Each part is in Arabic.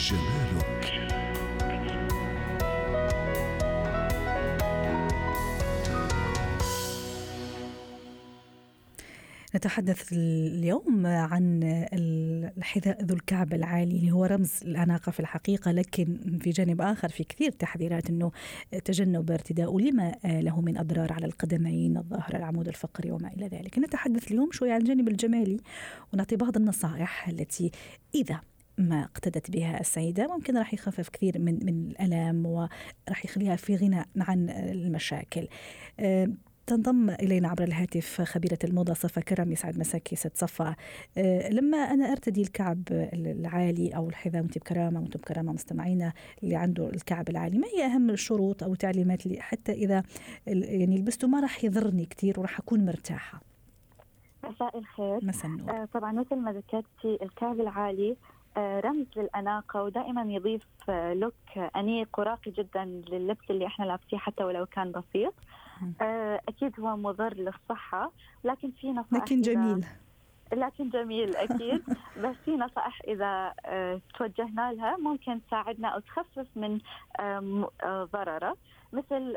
جمالك. نتحدث اليوم عن الحذاء ذو الكعب العالي اللي هو رمز الأناقة في الحقيقة لكن في جانب آخر في كثير تحذيرات أنه تجنب ارتداء لما له من أضرار على القدمين الظهر العمود الفقري وما إلى ذلك. نتحدث اليوم شوي عن الجانب الجمالي ونعطي بعض النصائح التي إذا ما اقتدت بها السيدة. ممكن راح يخفف كثير من من الألم وراح يخليها في غنى عن المشاكل. تنضم إلينا عبر الهاتف خبيرة الموضة صفا كرم. يسعد مساكي ست صفا. أه لما أنا أرتدي الكعب العالي أو الحذاء وأنت بكرامة وأنتم بكرامة مستمعينا اللي عنده الكعب العالي ما هي أهم الشروط أو التعليمات اللي حتى إذا يعني لبسته ما راح يضرني كثير وراح أكون مرتاحة. مساء الخير. مساء النور. آه طبعا مثل ما ذكرتي الكعب العالي آه رمز للأناقة ودائما يضيف آه لوك أنيق وراقي جدا لللبس اللي إحنا لابسيه حتى ولو كان بسيط. آه، أكيد هو مضر للصحة لكن في نصائح لكن جميل. لكن جميل أكيد. بس في نصائح إذا آه، توجهنا لها ممكن تساعدنا أو تخفف من آه، ضرره مثل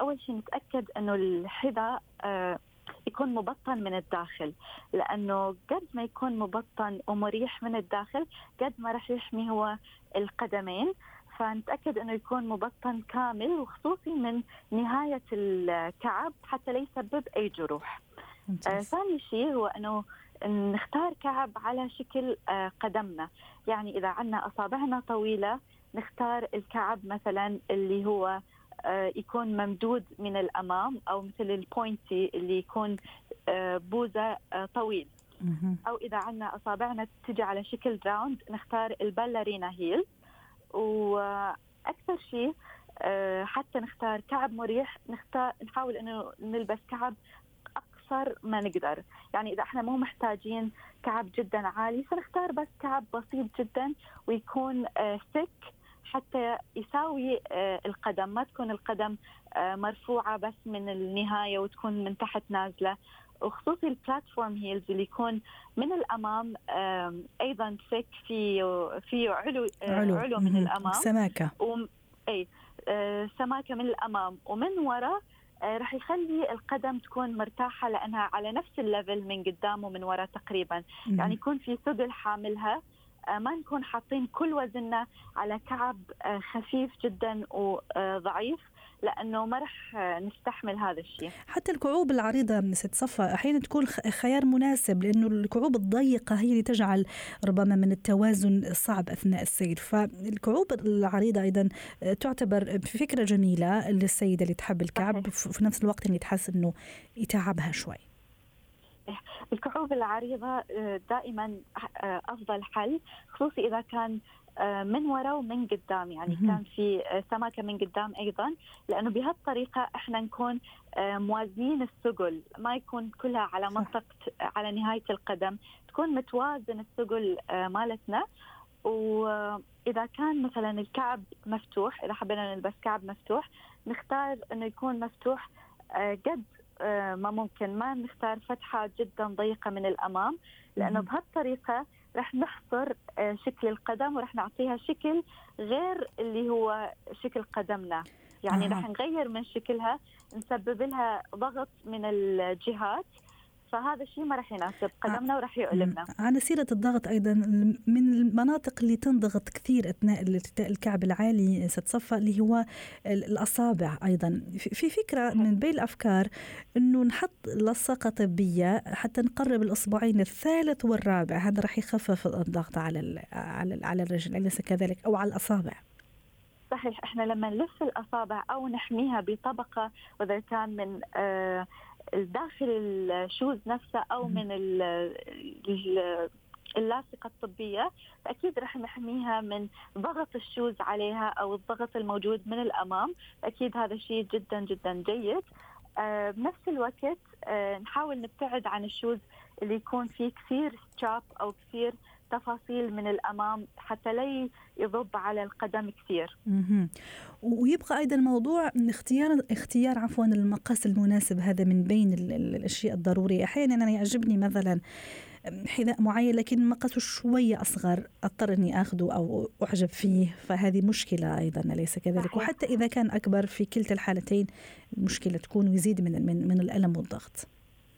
أول شيء نتأكد إنه الحذاء يكون مبطن من الداخل لأنه قد ما يكون مبطن ومريح من الداخل قد ما راح يحمي هو القدمين. فنتأكد إنه يكون مبطن كامل وخصوصي من نهاية الكعب حتى لا يسبب أي جروح. آه ثاني شيء هو إنه نختار كعب على شكل آه قدمنا، يعني إذا عندنا أصابعنا طويلة نختار الكعب مثلا اللي هو يكون ممدود من الأمام أو مثل ال pointy اللي يكون آه بوزة آه طويل. أو إذا عندنا أصابعنا تجي على شكل round نختار ال ballerina heel. وأكثر شيء آه، حتى نختار كعب مريح نختار نحاول إنه نلبس كعب أقصر ما نقدر. يعني إذا إحنا مو محتاجين كعب جدا عالي فنختار بس كعب بسيط جدا ويكون آه، حتى يساوي آه، القدم. ما تكون القدم مرفوعة بس من النهاية وتكون من تحت نازلة. وخصوصي ال platform heels اللي يكون من الأمام أيضا thick في في علو آه، علو, علو من الأمام. سماكة. إي آه، سماكة من الأمام. ومن وراء آه، راح يخلي القدم تكون مرتاحة لأنها على نفس ال level من قدام ومن وراء تقريبا. يعني يكون في ثقل حاملها. ما نكون حاطين كل وزننا على كعب خفيف جدا وضعيف لأنه ما رح نستحمل هذا الشيء. حتى الكعوب العريضة ست صفا أحيانا تكون خيار مناسب لأنه الكعوب الضيقة هي اللي تجعل ربما من التوازن صعب أثناء السير. فالكعوب العريضة أيضا تعتبر فكرة جميلة للسيدة اللي تحب الكعب في نفس الوقت اللي تحس إنه يتعبها شوي. الكعوب العريضة آه، دائما آه، أفضل حل خصوصي إذا كان آه، من وراء ومن قدام. يعني كان في سماكه من قدام أيضا. لأنه بهالطريقة إحنا نكون موازنين الثقل ما يكون كلها على منطقه على نهاية القدم. تكون متوازن الثقل مالتنا. واذا كان مثلا الكعب مفتوح إذا حبينا نلبس كعب مفتوح نختار إنه يكون مفتوح قد ما ممكن ما نختار فتحة جدا ضيقة من الأمام لأنه بهالطريقة رح نحصر آه، شكل القدم ورح نعطيها شكل غير اللي هو شكل قدمنا. يعني آه. رح نغير من شكلها نسبب لها ضغط من الجهات. فهذا الشيء ما راح يناسب قدمنا وراح يؤلمنا. على سيرة الضغط أيضا من المناطق اللي تنضغط كثير أثناء الكعب العالي ستصفى اللي هو الأصابع أيضا. في فكرة من بين الأفكار أنه نحط لصقة طبية حتى نقرب الأصبعين الثالث والرابع هذا راح يخفف الضغط على على على الرجل أليس كذلك؟ أو على الأصابع. صحيح إحنا لما نلف الأصابع أو نحميها بطبقة وإذا كان من آه داخل الشوز نفسه أو من اللاصقة الطبية فأكيد راح نحميها من ضغط ال shoes عليها أو الضغط الموجود من الأمام. أكيد هذا شيء جدا جدا جيد. آه بنفس الوقت آه نحاول نبتعد عن ال shoes اللي يكون فيه كثير strap أو كثير تفاصيل من الأمام حتى لا يضغط على القدم كثير. ويبقى أيضا موضوع اختيار اختيار عفوا المقاس المناسب هذا من بين الأشياء الضرورية، أحيانا أنا يعجبني مثلا حذاء معين لكن مقاسه شوية أصغر أضطر إني اخذه أو أعجب فيه فهذه مشكلة أيضا أليس كذلك؟ وحتى إذا كان أكبر في كلتا الحالتين المشكلة تكون ويزيد من من من الألم والضغط.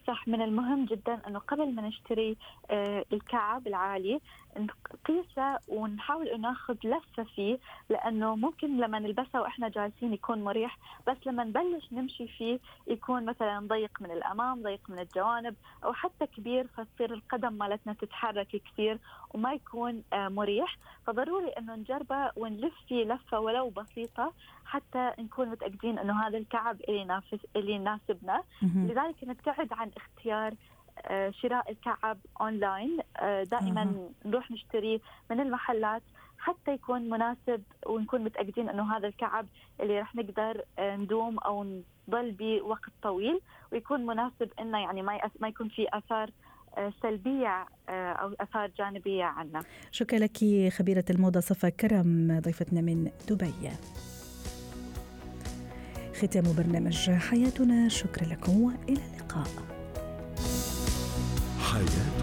صح من المهم جدا إنه قبل ما نشتري آه، الكعب العالي نقيسه ونحاول إنه ناخذ لفة فيه لأنه ممكن لما نلبسه وإحنا جالسين يكون مريح بس لما نبلش نمشي فيه يكون مثلا ضيق من الأمام ضيق من الجوانب أو حتى كبير فتصير القدم مالتنا تتحرك كثير وما يكون آه، مريح. فضروري إنه نجربه ونلف فيه لفة ولو بسيطة حتى نكون متأكدين إنه هذا الكعب اللي ينافس اللي يناسبنا. لذلك نبتعد عن اختيار شراء الكعب أونلاين. آه، دائما نروح نشتريه من المحلات حتى يكون مناسب ونكون متأكدين إنه هذا الكعب اللي راح نقدر آه، ندوم أو نضل به وقت طويل ويكون مناسب إنه يعني ما ما يكون في آثار سلبية أو أثار جانبية عنا. شكرا لك خبيرة الموضة صفا كرم ضيفتنا من دبي. ختام برنامج حياتنا. شكرا لكم وإلى اللقاء. حياتنا